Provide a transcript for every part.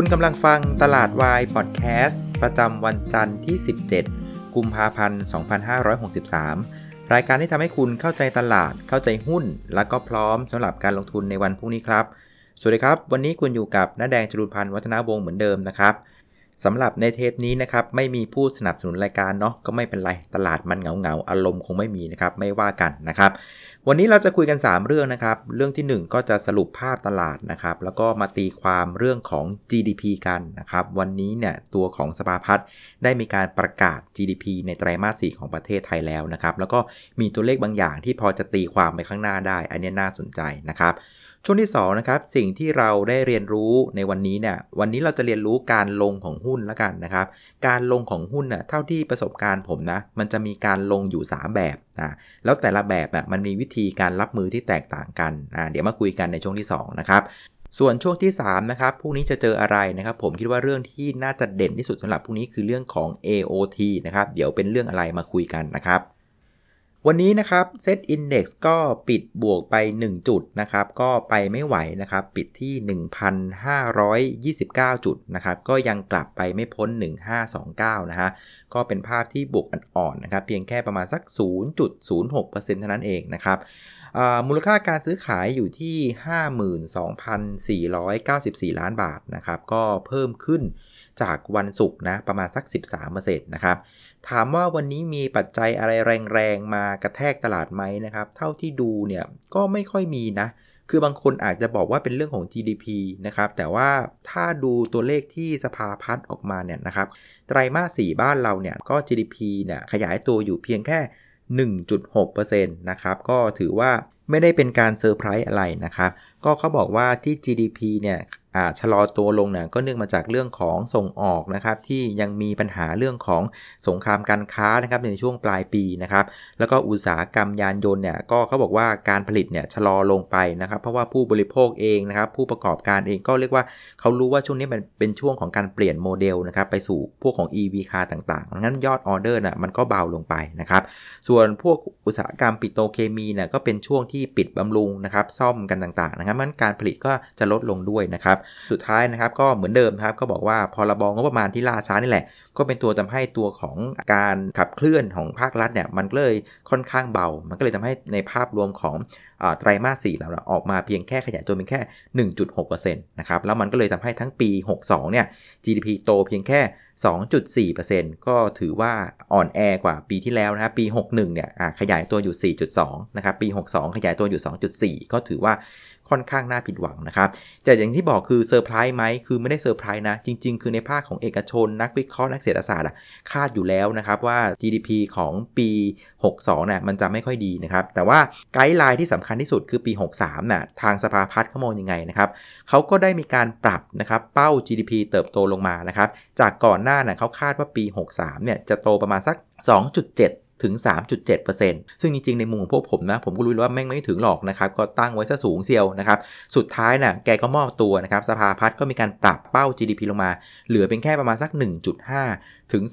คุณกำลังฟังตลาดวายพอดแคสต์ประจำวันจันทร์ที่ 17 กุมภาพันธ์ 2563 รายการที่ทำให้คุณเข้าใจตลาด เข้าใจหุ้น และก็พร้อมสำหรับการลงทุนในวันพรุ่งนี้ครับ สวัสดีครับ วันนี้คุณอยู่กับน้าแดงจรุนพันธ์วัฒนาวงศ์เหมือนเดิมนะครับ สำหรับในเทปนี้นะครับไม่มีผู้สนับสนุนรายการเนาะก็ไม่เป็นไรตลาดมันเหงาเงาอารมณ์คงไม่มีนะครับไม่ว่ากันนะครับ วันนี้เราจะคุยกัน 3 เรื่องนะครับ เรื่องที่ 1 ก็จะสรุปภาพตลาดนะครับ แล้วก็มาตีความเรื่องของ GDP กันนะครับ วันนี้เนี่ยตัวของสภาพัฒน์ได้มีการประกาศ GDP ในไตรมาส 4 ของประเทศไทยแล้วนะครับ แล้วก็มีตัวเลขบางอย่างที่พอจะตีความไปข้างหน้าได้ อันนี้น่าสนใจนะครับ ช่วงที่2นะครับสิ่งที่เราได้เรียนรู้ในวันนี้เนี่ยวันนี้เราจะเรียนรู้การลงของหุ้นแล้วกันนะครับ การลงของหุ้นเน่ะเท่าที่ประสบการณ์ผมนะมันจะมีการลงอยู่ 3 แบบนะแล้วแต่ละแบบอะมันมีวิธีการรับมือที่แตกต่างกันอ่าเดี๋ยวมาคุยกันในช่วงที่2นะครับส่วนช่วงที่3นะครับพรุ่งนี้จะเจออะไรนะครับ ผมคิดว่าเรื่องที่น่าจะเด่นที่สุดสำหรับพรุ่งนี้คือเรื่องของ AOT นะครับเดี๋ยวเป็นเรื่องอะไรมาคุยกันนะครับ วันนี้นะครับเซตอินดี x ก็ปิดบวกไป 1 จุดนะครับ ก็ไปไม่ไหวนะครับ ปิดที่ 1,529 จุดนะครับ ก็ยังกลับไปไม่พ้น 1529 นะฮะ ก็เป็นภาพที่บวกอ่อนๆนะครับ เพียงแค่ประมาณสัก 0.06%เท่านั้นเองนะครับมูลค่าการซื้อขายอยู่ที่ 52,494 ล้านบาทนะครับ ก็เพิ่มขึ้น จากวันศุกร์นะประมาณสัก 13%นะครับถามว่าวันนี้มีปัจจัยอะไรแรงๆ มากระแทกตลาดไหมนะครับ เท่าที่ดูเนี่ยก็ไม่ค่อยมีนะ คือบางคนอาจจะบอกว่าเป็นเรื่องของ GDP นะครับ แต่ว่าถ้าดูตัวเลขที่สภาพัฒน์ออกมาเนี่ยนะครับ ไตรมาส 4 บ้านเราเนี่ยก็ GDP เนี่ยขยายตัวอยู่เพียงแค่ 1.6%นะครับ ก็ถือว่าไม่ได้เป็นการเซอร์ไพรส์อะไรนะครับ ก็เขาบอกว่าที่ GDP เนี่ย ชะลอตัวลงเนี่ยก็เนื่องมาจากเรื่องของส่งออกนะครับที่ยังมีปัญหาเรื่องของสงครามการค้านะครับในช่วงปลายปีนะครับแล้วก็อุตสาหกรรมยานยนต์เนี่ยก็เขาบอกว่าการผลิตเนี่ยชะลอลงไปนะครับเพราะว่าผู้บริโภคเองนะครับผู้ประกอบการเองก็เรียกว่าเขารู้ว่าช่วงนี้มันเป็นช่วงของการเปลี่ยนโมเดลนะครับไปสู่พวกของ EV คาร์ต่างๆงั้นยอดออเดอร์น่ะมันก็เบาลงไปนะครับส่วนพวกอุตสาหกรรมปิโตเคมีเนี่ยก็เป็นช่วงที่ปิดบำรุงนะครับซ่อมกันต่างๆนะครับมันการผลิตก็จะลดลงด้วยนะครับสุดท้ายนะครับก็เหมือนเดิมครับก็บอกว่าพอระบองงบประมาณที่ล่าช้านี่แหละ ก็เป็นตัวทำให้ตัวของการขับเคลื่อนของภาครัฐเนี่ยมันเลยค่อนข้างเบา มันก็เลยทำให้ในภาพรวมของไตรมาส4เราออกมาเพียงแค่ขยายตัวเพียงแค่ 1.6%นะครับแล้วมันก็เลยทำให้ทั้งปี 62 เนี่ย GDP โตเพียงแค่ 2.4%ก็ถือว่าอ่อนแอกว่าปีที่แล้วนะครับปี 61 เนี่ยขยายตัวอยู่ 4.2 นะครับปี 62 ขยายตัวอยู่ 2.4 ก็ถือว่า ค่อนข้างน่าผิดหวังนะครับ แต่อย่างที่บอกคือเซอร์ไพรส์ไหมคือไม่ได้เซอร์ไพรส์นะ จริง ๆ คือในภาคของเอกชน นักวิเคราะห์นักเศรษฐศาสตร์คาดอยู่แล้วนะครับว่า GDP ของปี 62เนี่ยมันจะไม่ค่อยดีนะครับ แต่ว่า guideline ที่สำคัญที่สุดคือปี 63น่ะทางสภาพัฒน์เขามองยังไงนะครับเขาก็ได้มีการปรับนะครับเป้า GDP เติบโตลงมานะครับจากก่อนหน้าน่ะเขาคาดว่าปี 63เนี่ยจะโตประมาณสัก 2.7 ถึง 3.7%ซึ่งจริงๆ ในมุมของพวกผมนะ ผมก็รู้ว่าแม่งไม่ถึงหรอกนะครับ ก็ตั้งไว้ซะสูงเซียวนะครับ สุดท้ายนะ่ะแกก็มอบตัวนะครับ สภาพัฒน์ก็มีการปรับเป้า GDP ลงมา เหลือเป็นแค่ประมาณสัก 1.5 ถึง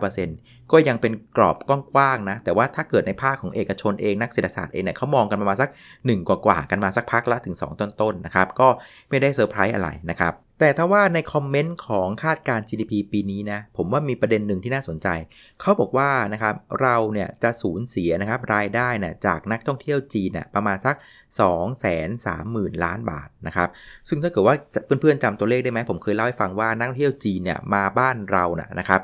2.5%ก็ยังเป็นกรอบกว้างๆนะ แต่ว่าถ้าเกิดในภาคของเอกชนเองนักเศรษฐศาสตร์เองเนี่ยเขามองกันประมาณสัก 1 กว่าๆกันมาสักพักละถึง 2 ต้นๆนะครับ ก็ไม่ได้เซอร์ไพรส์อะไรนะครับ แต่ถ้าว่าใน comment ของคาดการ GDP ปีนี้นะ ผมว่ามีประเด็นหนึ่งที่น่าสนใจ เขาบอกว่านะครับเราเนี่ยจะสูญเสียนะครับรายได้นะจากนักท่องเที่ยวจีนนะประมาณสัก 2 3 0 0 0 0 ล้านบาทนะครับ ซึ่งถ้าเกิดว่าเพื่อนๆจำตัวเลขได้ไหมผมเคยเล่าให้ฟังว่านักท่องเที่ยวจีนเนี่ยมาบ้านเรานะนะครับ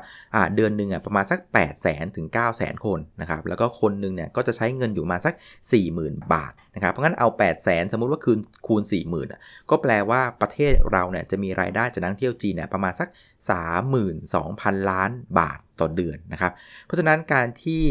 เดือนหนึ่งอะประมาณสัก 8 0 0 0 0 0ถึง 9 0 0 0 0 คนนะครับแล้วก็คนหนึ่งเนี่ยก็จะใช้เงินอยู่มาสัก 40,000 บาทนะครับเพราะงั้นเอา 8 0 0 0 0 0สมมุติว่าคืนคูณ 40,000 ก็แปลว่าประเทศเราเนี่ยจะมีรายได้จากนักท่องเที่ยวจีนเนี่ยประมาณสัก 32,000 ล้านบาท ต่อเดือนนะครับ เพราะฉะนั้นการที่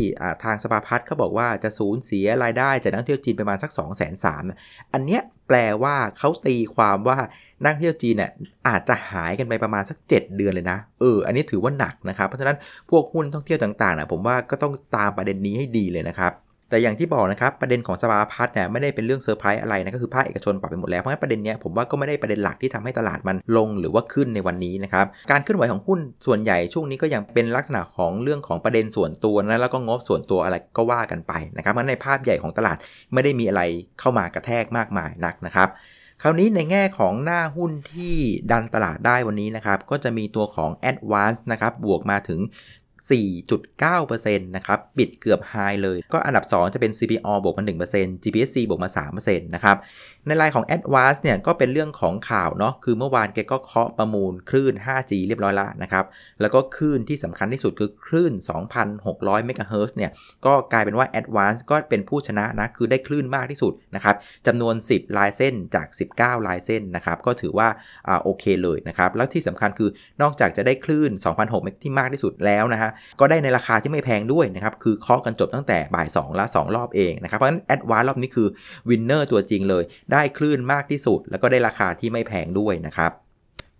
ทางสภาพัฒน์เขาบอกว่าจะสูญเสียรายได้จากนักเที่ยวจีนประมาณสัก2 3 0 0 0อันเนี้ยแปลว่าเขาตีความว่านักเที่ยวจีนเนี่ยอาจจะหายกันไปประมาณสัก 7 เดือนเลยนะเอออันนี้ถือว่าหนักนะครับเพราะฉะนั้นพวกหุ้นท่องเที่ยวต่างๆนะผมว่าก็ต้องตามประเด็นนี้ให้ดีเลยนะครับ แต่อย่างที่บอกนะครับประเด็นของสภาพัฒน์เนี่ยไม่ได้เป็นเรื่องเซอร์ไพรส์อะไรนะก็คือภาคเอกชนปรับไปหมดแล้วเพราะงั้นประเด็นเนี้ยผมว่าก็ไม่ได้ประเด็นหลักที่ทำให้ตลาดมันลงหรือว่าขึ้นในวันนี้นะครับการเคลื่อนไหวของหุ้นส่วนใหญ่ช่วงนี้ก็ยังเป็นลักษณะของเรื่องของประเด็นส่วนตัวนะแล้วก็งบส่วนตัวอะไรก็ว่ากันไปนะครับเพราะในภาพใหญ่ของตลาดไม่ได้มีอะไรเข้ามากระแทกมากมายนักนะครับคราวนี้ในแง่ของหน้าหุ้นที่ดันตลาดได้วันนี้นะครับ ก็จะมีตัวของ Advance นะครับบวกมาถึง 4.9%นะครับปิดเกือบไฮเลย ก็อันดับ 2 จะเป็น CPO บวกมา 1% GPSC บวกมา 3%นะครับ ในรายของ Advance เนี่ยก็เป็นเรื่องของข่าวเนาะคือเมื่อวานแกก็เคาะประมูลคลื่น 5G เรียบร้อยแล้วนะครับ แล้วก็คลื่นที่สำคัญที่สุดคือคลื่น 2,600 เมกะเฮิร์เนี่ยก็กลายเป็นว่า Advance ก็เป็นผู้ชนะนะ คือได้คลื่นมากที่สุดนะครับจำนวน 10 ลายเส้นจาก 19 ลายเส้นนะครับก็ถือว่าอ่าโอเคเลยนะครับแล้วที่สำคัญคือนอกจากจะได้คลื่น 2,600 เมกที่มากที่สุดแล้วนะฮะก็ได้ในราคาที่ไม่แพงด้วยนะครับคือเคาะกันจบตั้งแต่บ่าย2และ2 รอบเองนะครับเพราะฉะนั้น Advance รอบนี้คือ winner ตัวจริงเลย ได้คลื่นมากที่สุด แล้วก็ได้ราคาที่ไม่แพงด้วยนะครับ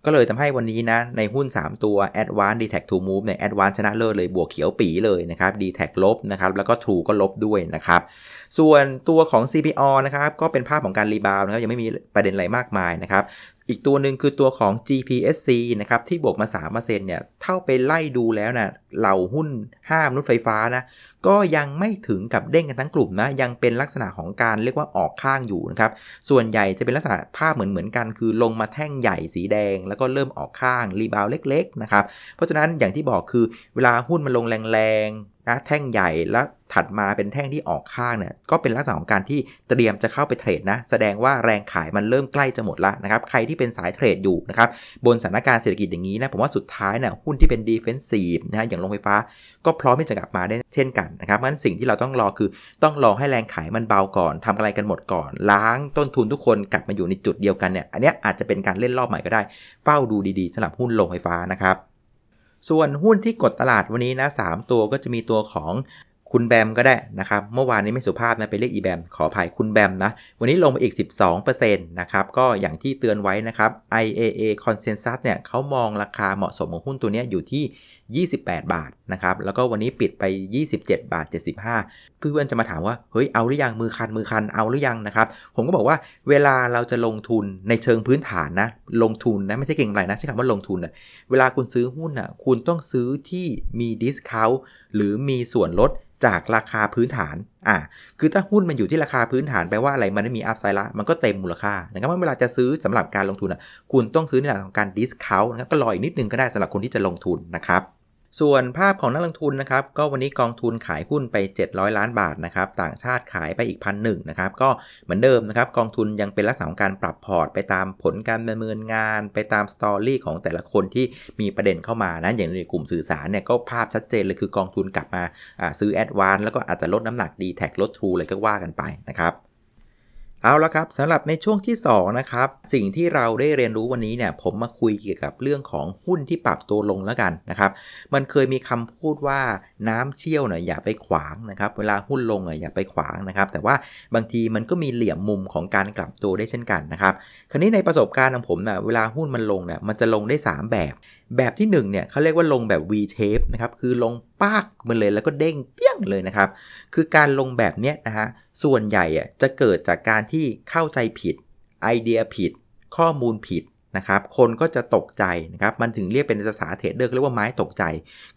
ก็เลยทำให้วันนี้นะในหุ้น 3 ตัว a d v a n c e d t a c to Move เนี่ย a d v a n c e ชนะเลิศเลยบวกเขียวปี๋เลยนะครับ d t a c ลบนะครับแล้วก็ True ก็ลบด้วยนะครับส่วนตัวของ CPO นะครับก็เป็นภาพของการ rebound นะครับยังไม่มีประเด็นอะไรมากมายนะครับ อีกตัวหนึ่งคือตัวของ GPSC นะครับที่บวกมา 3%เนี่ยเท่าไปไล่ดูแล้วนะเหล่าหุ้นห้ามนุษยไฟฟ้านะก็ยังไม่ถึงกับเด้งกันทั้งกลุ่มนะยังเป็นลักษณะของการเรียกว่าออกข้างอยู่นะครับส่วนใหญ่จะเป็นลักษณะภาพเหมือนเหมือนกัน คือลงมาแท่งใหญ่สีแดง แล้วก็เริ่มออกข้างรีบาวเล็กๆนะครับเพราะฉะนั้นอย่างที่บอกคือเวลาหุ้นมันลงแรง นะแท่งใหญ่แล้วถัดมาเป็นแท่งที่ออกข้างเนี่ยก็เป็นลักษณะของการที่เตรียมจะเข้าไปเทรดนะ แสดงว่าแรงขายมันเริ่มใกล้จะหมดแล้วนะครับใครที่เป็นสายเทรดอยู่นะครับบนสถานการณ์เศรษฐกิจอย่างนี้นะผมว่าสุดท้ายเนี่ยหุ้นที่เป็นดีเฟนซีฟนะฮะอย่างโรงไฟฟ้า ก็พร้อมที่จะกลับมาได้เช่นกันนะครับเพราะฉะนั้นสิ่งที่เราต้องรอคือต้องรอให้แรงขายมันเบาก่อนทำอะไรกันหมดก่อน ล้างต้นทุนทุกคนกลับมาอยู่ในจุดเดียวกันเนี่ยอันนี้อาจจะเป็นการเล่นรอบใหม่ก็ได้ เฝ้าดูดีๆสำหรับหุ้นโรงไฟฟ้านะครับ ส่วนหุ้นที่กดตลาดวันนี้นะ3ตัวก็จะมีตัวของคุณแบมก็ได้นะครับ เมื่อวานนี้ไม่สุภาพนะไปเรียกอีแบมขออภัยคุณแบมนะ วันนี้ลงไปอีก 12%นะครับ ก็อย่างที่เตือนไว้นะครับ IAA Consensus เนี่ยเขามองราคาเหมาะสมของหุ้นตัวนี้อยู่ที่ 28 บาทนะครับ แล้วก็วันนี้ปิดไป 27 บาท 75 เพื่อนๆจะมาถามว่า เฮ้ย เอาหรือยัง มือคัน มือคัน เอาหรือยังนะครับ ผมก็บอกว่าเวลาเราจะลงทุนในเชิงพื้นฐานนะ ลงทุนนะ ไม่ใช่เก่งไรนะ ใช้คำว่าลงทุนนะเวลาคุณซื้อหุ้นอะ คุณต้องซื้อที่มี discount หรือมีส่วนลดจากราคาพื้นฐาน อ่า คือถ้าหุ้นมันอยู่ที่ราคาพื้นฐานแปลว่าอะไร มันไม่มี upside ละ มันก็เต็มมูลค่า นะครับเวลาจะซื้อสำหรับการลงทุนอะ คุณต้องซื้อในหลักของการ discount นะครับ ก็รออีกนิดนึงก็ได้สำหรับคนที่จะลงทุนนะครับ ส่วนภาพของนักลงทุนนะครับ ก็วันนี้กองทุนขายหุ้นไป 700 ล้านบาทนะครับ ต่างชาติขายไปอีกพันหนึ่งนะครับ ก็เหมือนเดิมนะครับ กองทุนยังเป็นลักษณะของการปรับพอร์ต ไปตามผลการดำเนินงาน ไปตาม story ของแต่ละคนที่มีประเด็นเข้ามานะอย่างในกลุ่มสื่อสารเนี่ยก็ภาพชัดเจนเลยคือกองทุนกลับมาซื้อแอดวานแล้วก็อาจจะลดน้ำหนักดีแท็กลดทรูเลยก็ว่ากันไปนะครับ เอาละครับสำหรับในช่วงที่2นะครับสิ่งที่เราได้เรียนรู้วันนี้เนี่ยผมมาคุยเกี่ยวกับเรื่องของหุ้นที่ปรับตัวลงแล้วกันนะครับมันเคยมีคำพูดว่าน้ำเชี่ยวเนี่ยอย่าไปขวางนะครับเวลาหุ้นลงอะอย่าไปขวางนะครับแต่ว่าบางทีมันก็มีเหลี่ยมมุมของการกลับตัวได้เช่นกันนะครับคราวนี้ในประสบการณ์ของผมนะเวลาหุ้นมันลงเนี่ยมันจะลงได้ 3 แบบ แบบที่1เนี่ยเขาเรียกว่าลงแบบ V shape นะครับคือลงปากมันเลยแล้วก็เด้งเปี้ยงเลยนะครับ คือการลงแบบเนี้ยนะฮะส่วนใหญ่อะจะเกิดจากการที่เข้าใจผิด ไอเดียผิด ข้อมูลผิดนะครับคนก็จะตกใจนะครับมันถึงเรียกเป็นภาษาเทรดเดอร์เรียกว่าไม้ตกใจ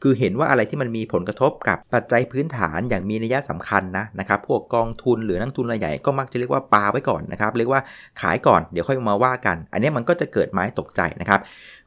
คือเห็นว่าอะไรที่มันมีผลกระทบกับปัจจัยพื้นฐานอย่างมีนัยสำคัญนะนะครับพวกกองทุนหรือนักทุนรายใหญ่ก็มักจะเรียกว่าปาไว้ก่อนนะครับเรียกว่าขายก่อนเดี๋ยวค่อยมาว่ากัน อันนี้มันก็จะเกิดไม้ตกใจนะครับ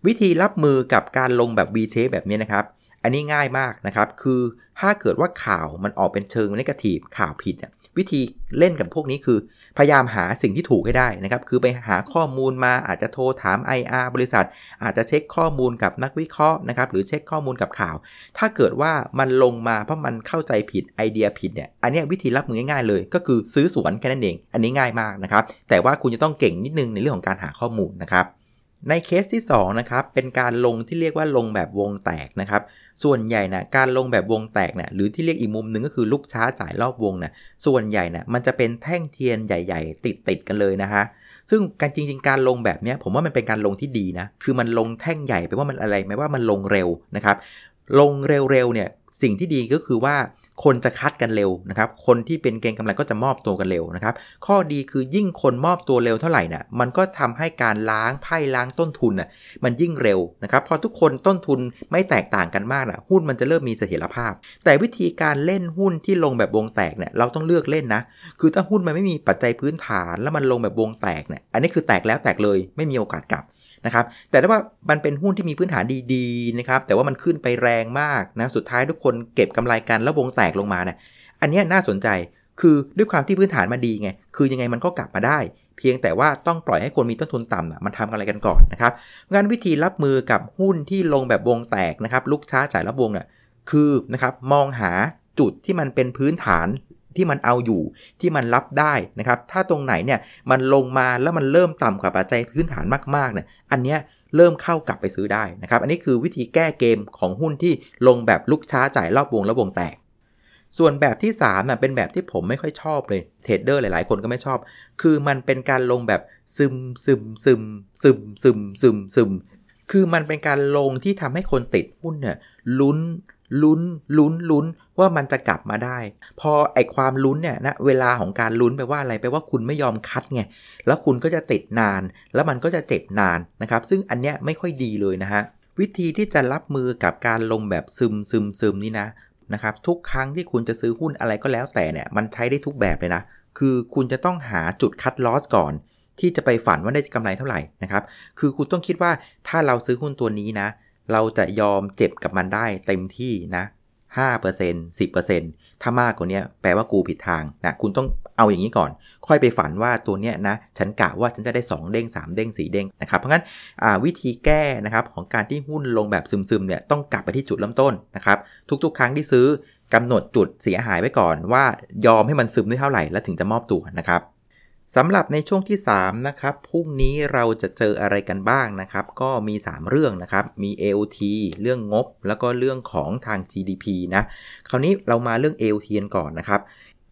วิธีรับมือกับการลงแบบ V shape แบบนี้นะครับ อันนี้ง่ายมากนะครับ คือถ้าเกิดว่าข่าวมันออกเป็นเชิงนกาทีฟข่าวผิด วิธีเล่นกับพวกนี้คือ พยายามหาสิ่งที่ถูกให้ได้นะครับ คือไปหาข้อมูลมาอาจจะโทรถาม IR บริษัท อาจจะเช็คข้อมูลกับนักวิเคราะห์นะครับ หรือเช็คข้อมูลกับข่าว ถ้าเกิดว่ามันลงมาเพราะมันเข้าใจผิดไอเดียผิดเนี่ย อันนี้วิธีรับมือง่ายๆเลย ก็คือซื้อสวนแค่นั้นเอง อันนี้ง่ายมากนะครับ แต่ว่าคุณจะต้องเก่งนิดนึงในเรื่องของการหาข้อมูลนะครับ ในเคสที่2นะครับเป็นการลงที่เรียกว่าลงแบบวงแตกนะครับส่วนใหญ่นะการลงแบบวงแตกเนะี่ยหรือที่เรียกอีกมุมหนึ่งก็คือลูกช้าจ่ายรอบวงนะส่วนใหญ่นะมันจะเป็นแท่งเทียนใหญ่ ๆ ติดติดกันเลยนะฮะซึ่งการจริง ๆ การลงแบบนี้ผมว่ามันเป็นการลงที่ดีนะคือมันลงแท่งใหญ่ไปว่ามันอะไรไหมว่ามันลงเร็วนะครับลงเร็วๆเนี่ยสิ่งที่ดีก็คือว่า คนจะคัดกันเร็วนะครับ คนที่เป็นเกงกำไรก็จะมอบตัวกันเร็วนะครับ ข้อดีคือยิ่งคนมอบตัวเร็วเท่าไหร่นะ่ะ มันก็ทำให้การล้างไพ่ล้างต้นทุนน่ะ มันยิ่งเร็วนะครับ พอทุกคนต้นทุนไม่แตกต่างกันมากนะหุ้นมันจะเริ่มมีเสถียรภาพ แต่วิธีการเล่นหุ้นที่ลงแบบวงแตกเนี่ย เราต้องเลือกเล่นนะ คือถ้าหุ้นมันไม่มีปัจจัยพื้นฐาน แล้วมันลงแบบวงแตกเนี่ย อันนี้คือแตกแล้วแตกเลย ไม่มีโอกาสกลับ นะครับแต่ถ้าว่ามันเป็นหุ้นที่มีพื้นฐานดีๆนะครับแต่ว่ามันขึ้นไปแรงมากนะสุดท้ายทุกคนเก็บกำไรกันแล้ววงแตกลงมาเนี่ยอันนี้น่าสนใจคือด้วยความที่พื้นฐานมาดีไงคือยังไงมันก็กลับมาได้ เพียงแต่ว่าต้องปล่อยให้คนมีต้นทุนต่ำนะมันทำอะไรกันก่อนนะครับงั้นวิธีรับมือกับหุ้นที่ลงแบบวงแตกนะครับลุกช้าจ่ายรับวงเนี่ยคือนะครับมองหาจุดที่มันเป็นพื้นฐาน ที่มันเอาอยู่ที่มันรับได้นะครับ ถ้าตรงไหนเนี่ยมันลงมาแล้วมันเริ่มต่ำกว่าปัจจัยพื้นฐานมากๆเนี่ยอันเนี้ยเริ่มเข้ากลับไปซื้อได้นะครับ อันนี้คือวิธีแก้เกมของหุ้นที่ลงแบบลุกช้าจ่ายรอบวงแล้ววงแตก ส่วนแบบที่3น่ะเป็นแบบที่ผมไม่ค่อยชอบเลย trader หลายๆ คนก็ไม่ชอบ คือมันเป็นการลงแบบซึมซึมซึมซึมซึมซึมซึมคือมันเป็นการลงที่ทำให้คนติดหุ้นเนี่ยลุ้น ลุ้นลุ้นลุ้นว่ามันจะกลับมาได้ พอไอความลุ้นเนี่ยนะเวลาของการลุ้นแปลว่าอะไรแปลว่าคุณไม่ยอม cut ไงแล้วคุณก็จะติดนาน แล้วมันก็จะเจ็บนานนะครับ ซึ่งอันเนี้ยไม่ค่อยดีเลยนะฮะวิธีที่จะรับมือกับการลงแบบซึมซึมซึมนี่นะนะครับทุกครั้งที่คุณจะซื้อหุ้นอะไรก็แล้วแต่เนี่ยมันใช้ได้ทุกแบบเลยนะ คือคุณจะต้องหาจุดคัดลอสก่อน ที่จะไปฝันว่าได้กำไรเท่าไหร่นะครับคือคุณต้องคิดว่าถ้าเราซื้อหุ้นตัวนี้นะ เราจะยอมเจ็บกับมันได้เต็มที่นะ5% 10%ถ้ามากกว่านี้แปลว่ากูผิดทางนะคุณต้องเอาอย่างนี้ก่อน ค่อยไปฝันว่าตัวเนี้ยนะ ฉันกะว่าฉันจะได้ 2 เด้ง 3 เด้ง 4 เด้งนะครับ เพราะงั้นวิธีแก้นะครับของการที่หุ้นลงแบบซึมๆเนี่ยต้องกลับไปที่จุดเริ่มต้นนะครับ ทุกๆ ครั้งที่ซื้อกำหนดจุดเสียหายไว้ก่อนว่ายอมให้มันซึมได้เท่าไหร่แล้วถึงจะมอบตัวนะครับ สำหรับในช่วงที่ 3 นะครับพรุ่งนี้เราจะเจออะไรกันบ้างนะครับ ก็มี 3 เรื่องนะครับ มี AOT เรื่องงบ แล้วก็เรื่องของทาง GDP นะ คราวนี้เรามาเรื่อง AOT กันก่อนนะครับ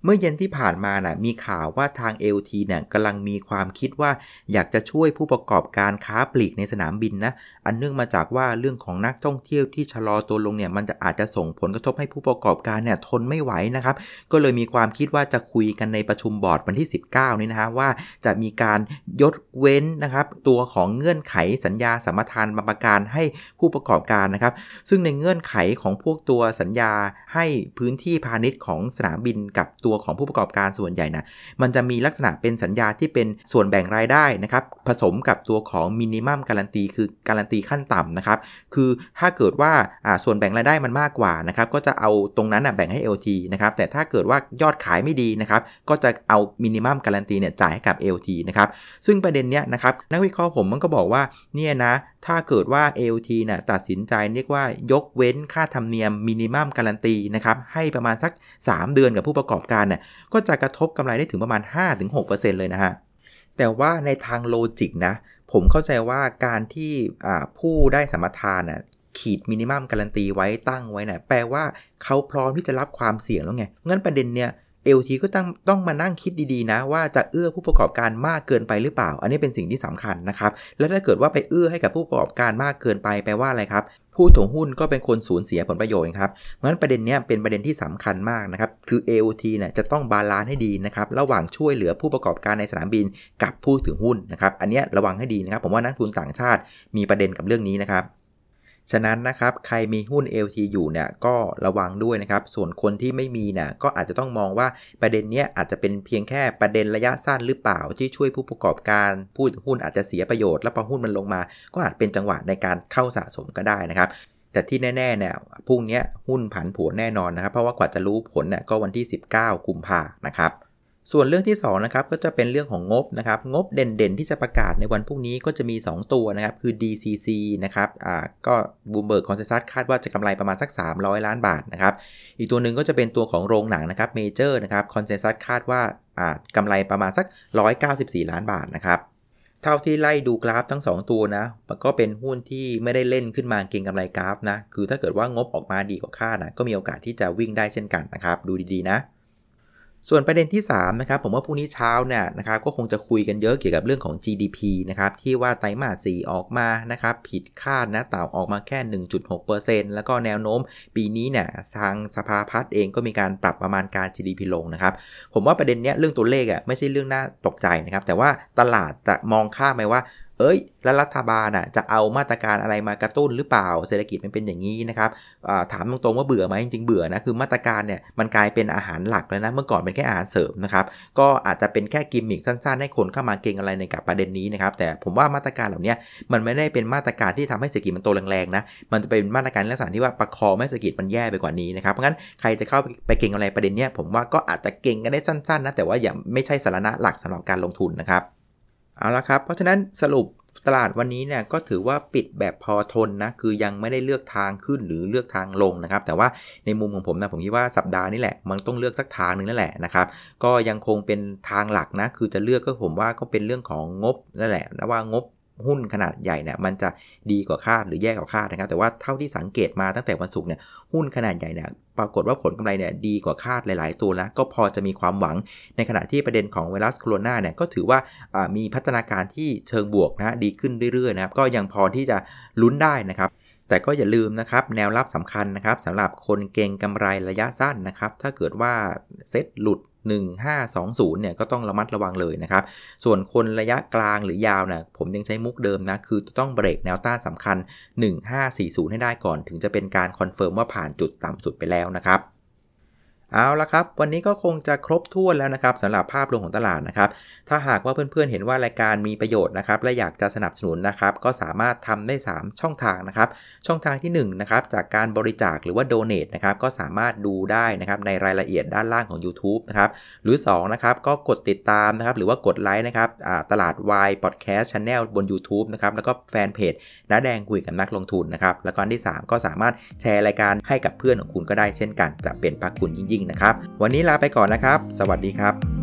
เมื่อเย็นที่ผ่านมานะ่ะมีข่าวว่าทาง LT เนี่ยกำลังมีความคิดว่าอยากจะช่วยผู้ประกอบการค้าปลีกในสนามบินนะอันเนื่องมาจากว่าเรื่องของนักท่องเที่ยวที่ชะลอตัวลงเนี่ยมันจะอาจจะส่งผลกระทบให้ผู้ประกอบการเนี่ยทนไม่ไหวนะครับ ก็เลยมีความคิดว่าจะคุยกันในประชุมบอร์ดวันที่ 19 นี้นะฮะว่าจะมีการยดเว้นนะครับตัวของเงื่อนไขสัญญาสัมปทานบำประการให้ผู้ประกอบการนะครับ ซึ่งในเงื่อนไขของพวกตัวสัญญาให้พื้นที่พาณิชย์ของสนามบินกับตัวตัวของผู้ประกอบการส่วนใหญ่นะมันจะมีลักษณะเป็นสัญญาที่เป็นส่วนแบ่งรายได้นะครับผสมกับตัวของมินิมัมการันตีคือการันตีขั้นต่ำนะครับ คือถ้าเกิดว่าส่วนแบ่งรายได้มันมากกว่านะครับ ก็จะเอาตรงนั้นแบ่งให้ LT นะครับ แต่ถ้าเกิดว่ายอดขายไม่ดีนะครับ ก็จะเอามินิมัมการันตีเนี่ยจ่ายให้กับ LT นะครับ ซึ่งประเด็นเนี้ยนะครับ นักวิเคราะห์ผมมันก็บอกว่า เนี่ยนะ ถ้าเกิดว่า LT เนี่ยตัดสินใจเรียกว่ายกเว้นค่าธรรมเนียมมินิมัมการันตีนะครับ ให้ประมาณสัก 3 เดือนกับผู้ประกอบการเนี่ยก็จะกระทบกำไรได้ถึงประมาณ 5-6%เลยนะฮะแต่ว่าในทาง logic นะ ผมเข้าใจว่าการที่ผู้ได้สัมปทานน่ะขีด minimum guarantee ไว้ตั้งไว้นะ่ะแปลว่าเขาพร้อมที่จะรับความเสี่ยงแล้วไง งั้นประเด็นเนี่ย AOT ก็ต้องต้องมานั่งคิดดีๆนะ ว่าจะเอื้อผู้ประกอบการมากเกินไปหรือเปล่า อันนี้เป็นสิ่งที่สำคัญนะครับ แล้วถ้าเกิดว่าไปเอื้อให้กับผู้ประกอบการมากเกินไปแปลว่าอะไรครับ ผู้ถือหุ้นก็เป็นคนสูญเสียผลประโยชน์ครับเพราะฉะนั้นประเด็นนี้เป็นประเด็นที่สำคัญมากนะครับ คือ AOT เนี่ยจะต้อง balance ให้ดีนะครับ ระหว่างช่วยเหลือผู้ประกอบการในสนามบินกับผู้ถือหุ้นนะครับ อันนี้ระวังให้ดีนะครับ ผมว่านักลงทุนต่างชาติมีประเด็นกับเรื่องนี้นะครับ ฉะนั้นนะครับใครมีหุ้น AOT อยู่เนี่ยก็ระวังด้วยนะครับส่วนคนที่ไม่มีเนี่ยก็อาจจะต้องมองว่าประเด็นเนี้ยอาจจะเป็นเพียงแค่ประเด็นระยะสั้นหรือเปล่าที่ช่วยผู้ประกอบการผู้ถือหุ้นอาจจะเสียประโยชน์แล้วพอหุ้นมันลงมา ก็อาจเป็นจังหวะในการเข้าสะสมก็ได้นะครับแต่ที่แน่ๆเนี่ยพรุ่งนี้หุ้นผันผวนแน่นอนนะครับ เพราะว่ากว่าจะรู้ผลเนี่ยก็วันที่ 19 กุมภานะครับ ส่วนเรื่องที่2นะครับก็จะเป็นเรื่องของงบนะครับงบเด่นๆ ที่จะประกาศในวันพรุ่งนี้ก็จะมี 2 ตัวนะครับคือ DCC นะครับอ่าก็ Bloomberg consensus คาดว่าจะกำไรประมาณสัก 300 ล้านบาทนะครับอีกตัวหนึ่งก็จะเป็นตัวของโรงหนังนะครับ Major นะครับ consensus คาดว่าอ่ากำไรประมาณสัก 194 ล้านบาทนะครับเท่าที่ไล่ดูกราฟทั้ง 2 ตัวนะมันก็เป็นหุ้นที่ไม่ได้เล่นขึ้นมาเก่งกำไรกราฟนะคือถ้าเกิดว่างบออกมาดีกว่าคาดนะก็มีโอกาสที่จะวิ่งได้เช่นกันนะครับดูดีๆนะ ส่วนประเด็นที่3นะครับผมว่าพรุ่งนี้เช้าเนี่ยนะครับก็คงจะคุยกันเยอะเกี่ยวกับเรื่องของ GDP นะครับที่ว่าไตรมาส4ออกมานะครับผิดคาดนะต่าออกมาแค่ 1.6%แล้วก็แนวโน้มปีนี้เนี่ยทางสภาพัฒน์เองก็มีการปรับประมาณการ GDP ลงนะครับผมว่าประเด็นเนี้ยเรื่องตัวเลขอะไม่ใช่เรื่องน่าตกใจนะครับแต่ว่าตลาดจะมองข้ามไปว่า เอ้ยแล้วรัฐบาลอะจะเอามาตรการอะไรมากระตุ้นหรือเปล่า เศรษฐกิจมันเป็นอย่างนี้นะครับถามตรงๆว่าเบื่อไหมจริงๆเบื่อนะคือมาตรการเนี่ยมันกลายเป็นอาหารหลักแล้วนะเมื่อก่อนเป็นแค่อาหารเสริมนะครับก็อาจจะเป็นแค่กิมมิคสั้นๆ ให้คนเข้ามาเก่งอะไรในกับประเด็นนี้นะครับแต่ผมว่ามาตรการเหล่านี้มันไม่ได้เป็นมาตรการที่ทำให้เศรษฐกิจมันโตแรงๆนะมันจะเป็นมาตรการลักษณะที่ว่าประคองให้เศรษฐกิจมันแย่ไปกว่านี้นะครับเพราะงั้นใครจะเข้าไปเก่งอะไรประเด็นนี้ผมว่าก็อาจจะเก่งกันได้สั้นๆนะแต่ว่าอย่าไม่ใช่สาระหลักสำหรับการลงทุนนะครับ เอาละครับ เพราะฉะนั้นสรุปตลาดวันนี้เนี่ยก็ถือว่าปิดแบบพอทนนะ คือยังไม่ได้เลือกทางขึ้นหรือเลือกทางลงนะครับ แต่ว่าในมุมของผมนะผมคิดว่าสัปดาห์นี้แหละมันต้องเลือกสักทางหนึ่งนั่นแหละนะครับ ก็ยังคงเป็นทางหลักนะ คือจะเลือกก็ผมว่าก็เป็นเรื่องของงบนั่นแหละนะว่างบ หุ้นขนาดใหญ่เนี่ยมันจะดีกว่าคาดหรือแย่กว่าคาดนะครับ แต่ว่าเท่าที่สังเกตมาตั้งแต่วันศุกร์เนี่ยหุ้นขนาดใหญ่เนี่ยปรากฏว่าผลกำไรเนี่ยดีกว่าคาดหลาย ๆ ตัวแล้วก็พอจะมีความหวัง ในขณะที่ประเด็นของไวรัสโคโรนาเนี่ยก็ถือว่ามีพัฒนาการที่เชิงบวกนะดีขึ้นเรื่อย ๆ นะครับ ก็ยังพอที่จะลุ้นได้นะครับแต่ก็อย่าลืมนะครับแนวรับสำคัญนะครับสำหรับคนเก่งกำไรระยะสั้นนะครับ ถ้าเกิดว่าเซ็ตหลุด 1520เนี่ยก็ต้องระมัดระวังเลยนะครับ ส่วนคนระยะกลางหรือยาวนะผมยังใช้มุกเดิมนะคือต้องเบรกแนวต้านสำคัญ 1540 ให้ได้ก่อน ถึงจะเป็นการคอนเฟิร์มว่าผ่านจุดต่ำสุดไปแล้วนะครับ เอาละครับ วันนี้ก็คงจะครบถ้วนแล้วนะครับสำหรับภาพรวมของตลาดนะครับ ถ้าหากว่าเพื่อนๆเห็นว่ารายการมีประโยชน์นะครับ และอยากจะสนับสนุนนะครับ ก็สามารถทำได้ 3 ช่องทางนะครับ ช่องทางที่1นะครับจากการบริจาคหรือว่าโดเน a นะครับก็สามารถดูได้นะครับในรายละเอียดด้านล่างของ YouTube นะครับหรือ2นะครับก็กดติดตามนะครับหรือว่ากดไลค์นะครับตลาดวายพอดแคสต์ช n แนลบน YouTube นะครับแล้วก็แฟนเพจน้าแดงคุยกับนักลงทุนนะครับแล้วก็ที่ 3 ก็สามารถแชร์รายการให้กับเพื่อนของคุณก็ได้เช่นกัน จะเป็นพระคุณยิ่งนะครับ วันนี้ลาไปก่อนนะครับ สวัสดีครับ